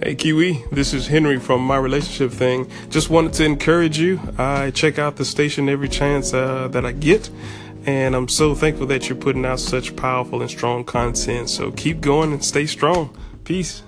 Hey Kiwi, this is Henry from My Relationship Thing. Just wanted to encourage you. I check out the station every chance uh, that I get, and I'm so thankful that you're putting out such powerful and strong content. So keep going and stay strong. Peace.